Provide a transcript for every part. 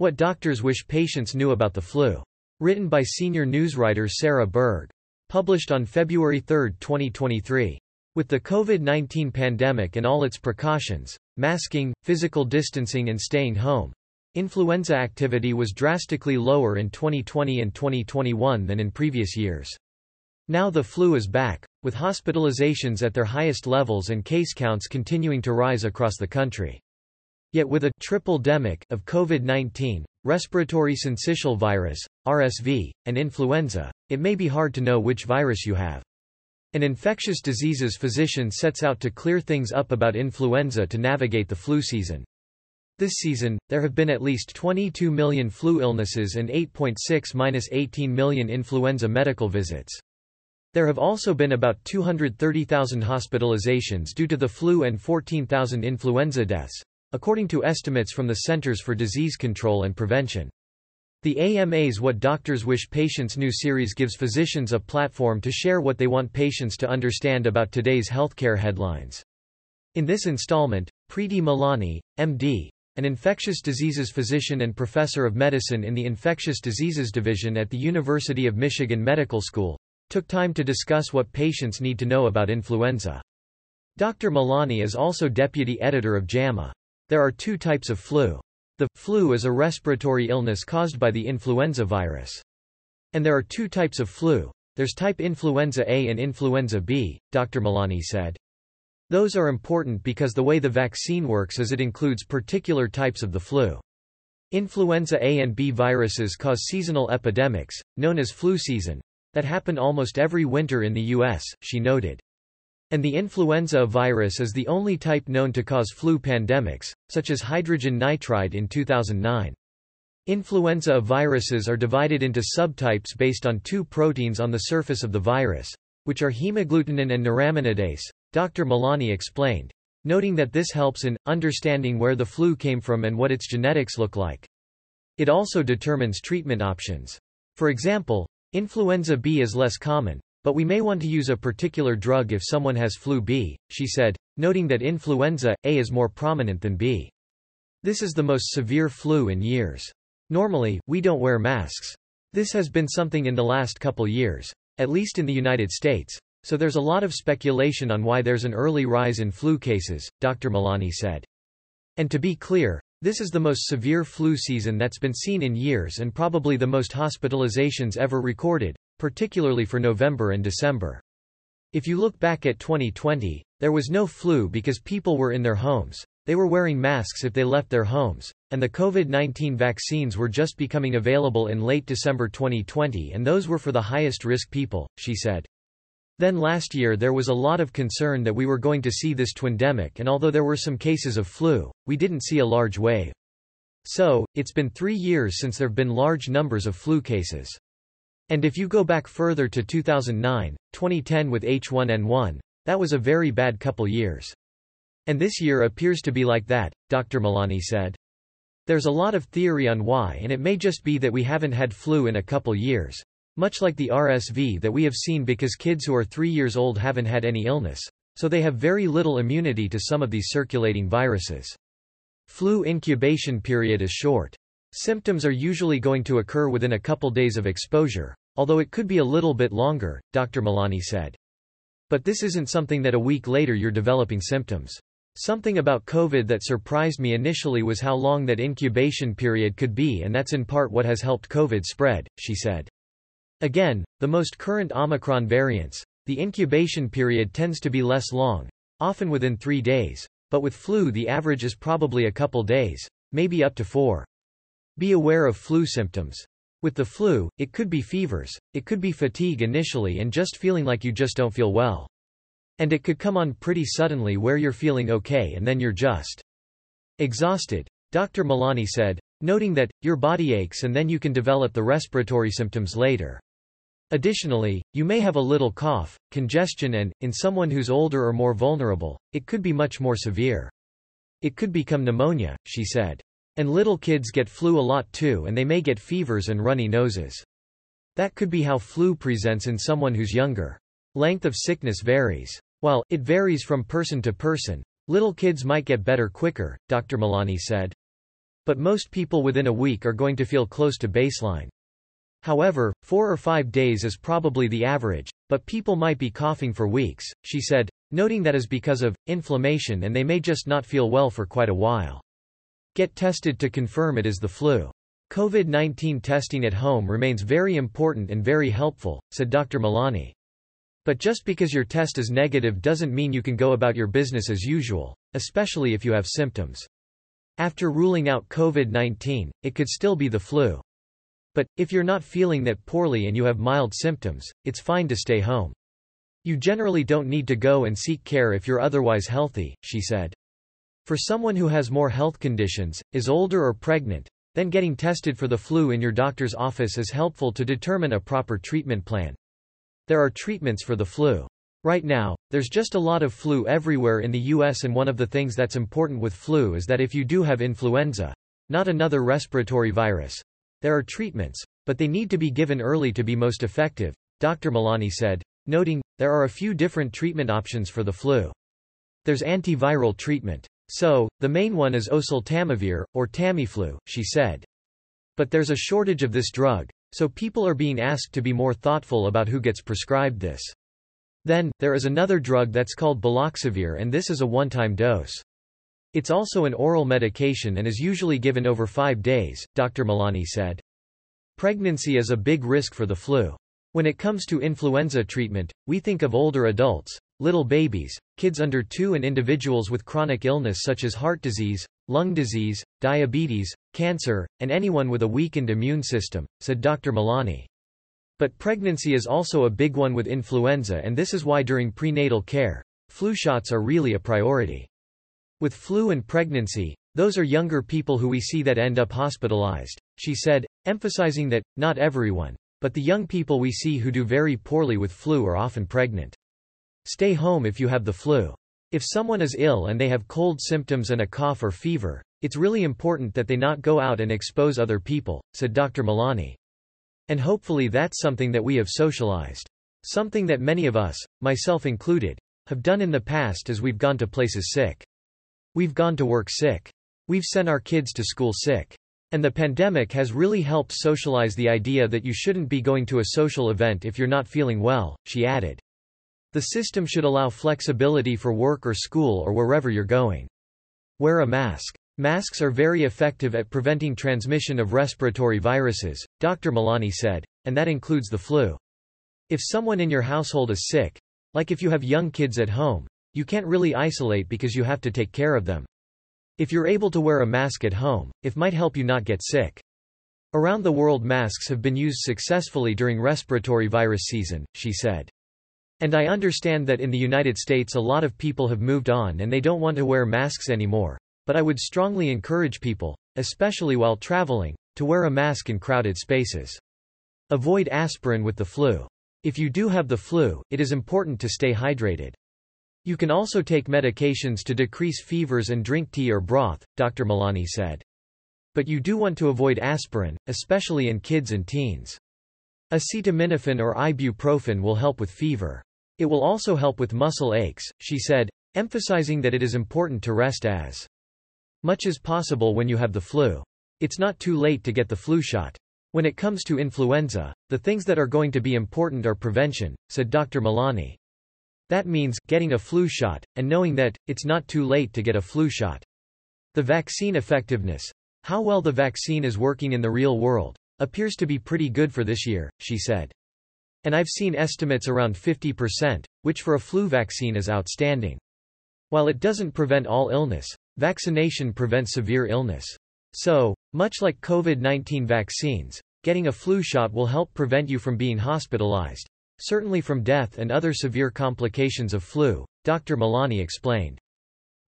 What doctors wish patients knew about the flu. Written by senior newswriter Sarah Berg. Published on February 3, 2023. With the COVID-19 pandemic and all its precautions, masking, physical distancing and staying home, influenza activity was drastically lower in 2020 and 2021 than in previous years. Now the flu is back, with hospitalizations at their highest levels and case counts continuing to rise across the country. Yet with a tripledemic of COVID-19, respiratory syncytial virus, RSV, and influenza, it may be hard to know which virus you have. An infectious diseases physician sets out to clear things up about influenza to navigate the flu season. This season, there have been at least 22 million flu illnesses and 8.6-18 million influenza medical visits. There have also been about 230,000 hospitalizations due to the flu and 14,000 influenza deaths according to estimates from the Centers for Disease Control and Prevention. The AMA's What Doctors Wish Patients Knew series gives physicians a platform to share what they want patients to understand about today's healthcare headlines. In this installment, Preeti Malani, MD, an infectious diseases physician and professor of medicine in the Infectious Diseases Division at the University of Michigan Medical School, took time to discuss what patients need to know about influenza. Dr. Malani is also deputy editor of JAMA. There are two types of flu. The flu is a respiratory illness caused by the influenza virus. And there are two types of flu. There's type influenza A and influenza B, Dr. Malani said. Those are important because the way the vaccine works is it includes particular types of the flu. Influenza A and B viruses cause seasonal epidemics, known as flu season, that happen almost every winter in the U.S., she noted. And the influenza virus is the only type known to cause flu pandemics, such as hydrogen nitride in 2009. Influenza viruses are divided into subtypes based on two proteins on the surface of the virus, which are hemagglutinin and neuraminidase, Dr. Malani explained, noting that this helps in understanding where the flu came from and what its genetics look like. It also determines treatment options. For example, influenza B is less common, but we may want to use a particular drug if someone has flu B, she said, noting that influenza A is more prominent than B. This is the most severe flu in years. Normally, we don't wear masks. This has been something in the last couple years, at least in the United States, so there's a lot of speculation on why there's an early rise in flu cases, Dr. Malani said. And to be clear, this is the most severe flu season that's been seen in years and probably the most hospitalizations ever recorded, particularly for November and December. If you look back at 2020, there was no flu because people were in their homes, they were wearing masks if they left their homes, and the COVID-19 vaccines were just becoming available in late December 2020 and those were for the highest risk people, she said. Then last year there was a lot of concern that we were going to see this twindemic and although there were some cases of flu, we didn't see a large wave. So, it's been three years since there have been large numbers of flu cases. And if you go back further to 2009, 2010 with H1N1, that was a very bad couple years. And this year appears to be like that, Dr. Malani said. There's a lot of theory on why and it may just be that we haven't had flu in a couple years. Much like the RSV that we have seen because kids who are three years old haven't had any illness. So they have very little immunity to some of these circulating viruses. Flu incubation period is short. Symptoms are usually going to occur within a couple days of exposure, although it could be a little bit longer, Dr. Malani said. But this isn't something that a week later you're developing symptoms. Something about COVID that surprised me initially was how long that incubation period could be and that's in part what has helped COVID spread, she said. Again, the most current Omicron variants, the incubation period tends to be less long, often within three days, but with flu the average is probably a couple days, maybe up to four. Be aware of flu symptoms. With the flu, it could be fevers, it could be fatigue initially and just feeling like you just don't feel well. And it could come on pretty suddenly where you're feeling okay and then you're just exhausted. Dr. Malani said, noting that, your body aches and then you can develop the respiratory symptoms later. Additionally, you may have a little cough, congestion and, in someone who's older or more vulnerable, it could be much more severe. It could become pneumonia, she said. And little kids get flu a lot too and they may get fevers and runny noses. That could be how flu presents in someone who's younger. Length of sickness varies. While, it varies from person to person, little kids might get better quicker, Dr. Malani said. But most people within a week are going to feel close to baseline. However, four or five days is probably the average, but people might be coughing for weeks, she said, noting that is because of inflammation and they may just not feel well for quite a while. Get tested to confirm it is the flu. COVID-19 testing at home remains very important and very helpful, said Dr. Malani. But just because your test is negative doesn't mean you can go about your business as usual, especially if you have symptoms. After ruling out COVID-19, it could still be the flu. But, if you're not feeling that poorly and you have mild symptoms, it's fine to stay home. You generally don't need to go and seek care if you're otherwise healthy, she said. For someone who has more health conditions, is older or pregnant, then getting tested for the flu in your doctor's office is helpful to determine a proper treatment plan. There are treatments for the flu. Right now, there's just a lot of flu everywhere in the US and one of the things that's important with flu is that if you do have influenza, not another respiratory virus, there are treatments, but they need to be given early to be most effective, Dr. Malani said, noting, there are a few different treatment options for the flu. There's antiviral treatment. So, the main one is oseltamivir, or Tamiflu, she said. But there's a shortage of this drug, so people are being asked to be more thoughtful about who gets prescribed this. Then, there is another drug that's called baloxavir and this is a one-time dose. It's also an oral medication and is usually given over five days, Dr. Malani said. Pregnancy is a big risk for the flu. When it comes to influenza treatment, we think of older adults, little babies, kids under two and individuals with chronic illness such as heart disease, lung disease, diabetes, cancer, and anyone with a weakened immune system, said Dr. Malani. But pregnancy is also a big one with influenza and this is why during prenatal care, flu shots are really a priority. With flu and pregnancy, those are younger people who we see that end up hospitalized, she said, emphasizing that, not everyone, but the young people we see who do very poorly with flu are often pregnant. Stay home if you have the flu. If someone is ill and they have cold symptoms and a cough or fever, it's really important that they not go out and expose other people, said Dr. Malani. And hopefully that's something that we have socialized. Something that many of us, myself included, have done in the past as we've gone to places sick. We've gone to work sick. We've sent our kids to school sick. And the pandemic has really helped socialize the idea that you shouldn't be going to a social event if you're not feeling well, she added. The system should allow flexibility for work or school or wherever you're going. Wear a mask. Masks are very effective at preventing transmission of respiratory viruses, Dr. Malani said, and that includes the flu. If someone in your household is sick, like if you have young kids at home, you can't really isolate because you have to take care of them. If you're able to wear a mask at home, it might help you not get sick. Around the world masks have been used successfully during respiratory virus season, she said. And I understand that in the United States a lot of people have moved on and they don't want to wear masks anymore, but I would strongly encourage people, especially while traveling, to wear a mask in crowded spaces. Avoid aspirin with the flu. If you do have the flu, it is important to stay hydrated. You can also take medications to decrease fevers and drink tea or broth, Dr. Malani said. But you do want to avoid aspirin, especially in kids and teens. Acetaminophen or ibuprofen will help with fever. It will also help with muscle aches, she said, emphasizing that it is important to rest as much as possible when you have the flu. It's not too late to get the flu shot. When it comes to influenza, the things that are going to be important are prevention, said Dr. Malani. That means, getting a flu shot, and knowing that, it's not too late to get a flu shot. The vaccine effectiveness. How well the vaccine is working in the real world, appears to be pretty good for this year, she said. And I've seen estimates around 50%, which for a flu vaccine is outstanding. While it doesn't prevent all illness, vaccination prevents severe illness. So, much like COVID-19 vaccines, getting a flu shot will help prevent you from being hospitalized, Certainly from death and other severe complications of flu, Dr. Malani explained.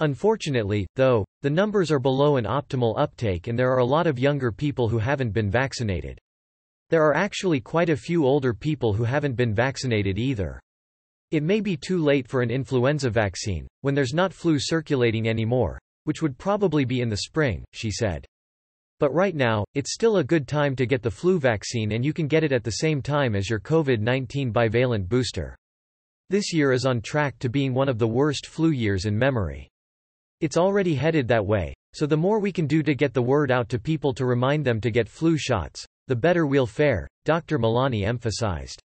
Unfortunately, though, the numbers are below an optimal uptake and there are a lot of younger people who haven't been vaccinated. There are actually quite a few older people who haven't been vaccinated either. It may be too late for an influenza vaccine, when there's not flu circulating anymore, which would probably be in the spring, she said. But right now, it's still a good time to get the flu vaccine and you can get it at the same time as your COVID-19 bivalent booster. This year is on track to being one of the worst flu years in memory. It's already headed that way, So the more we can do to get the word out to people to remind them to get flu shots, the better we'll fare, Dr. Malani emphasized.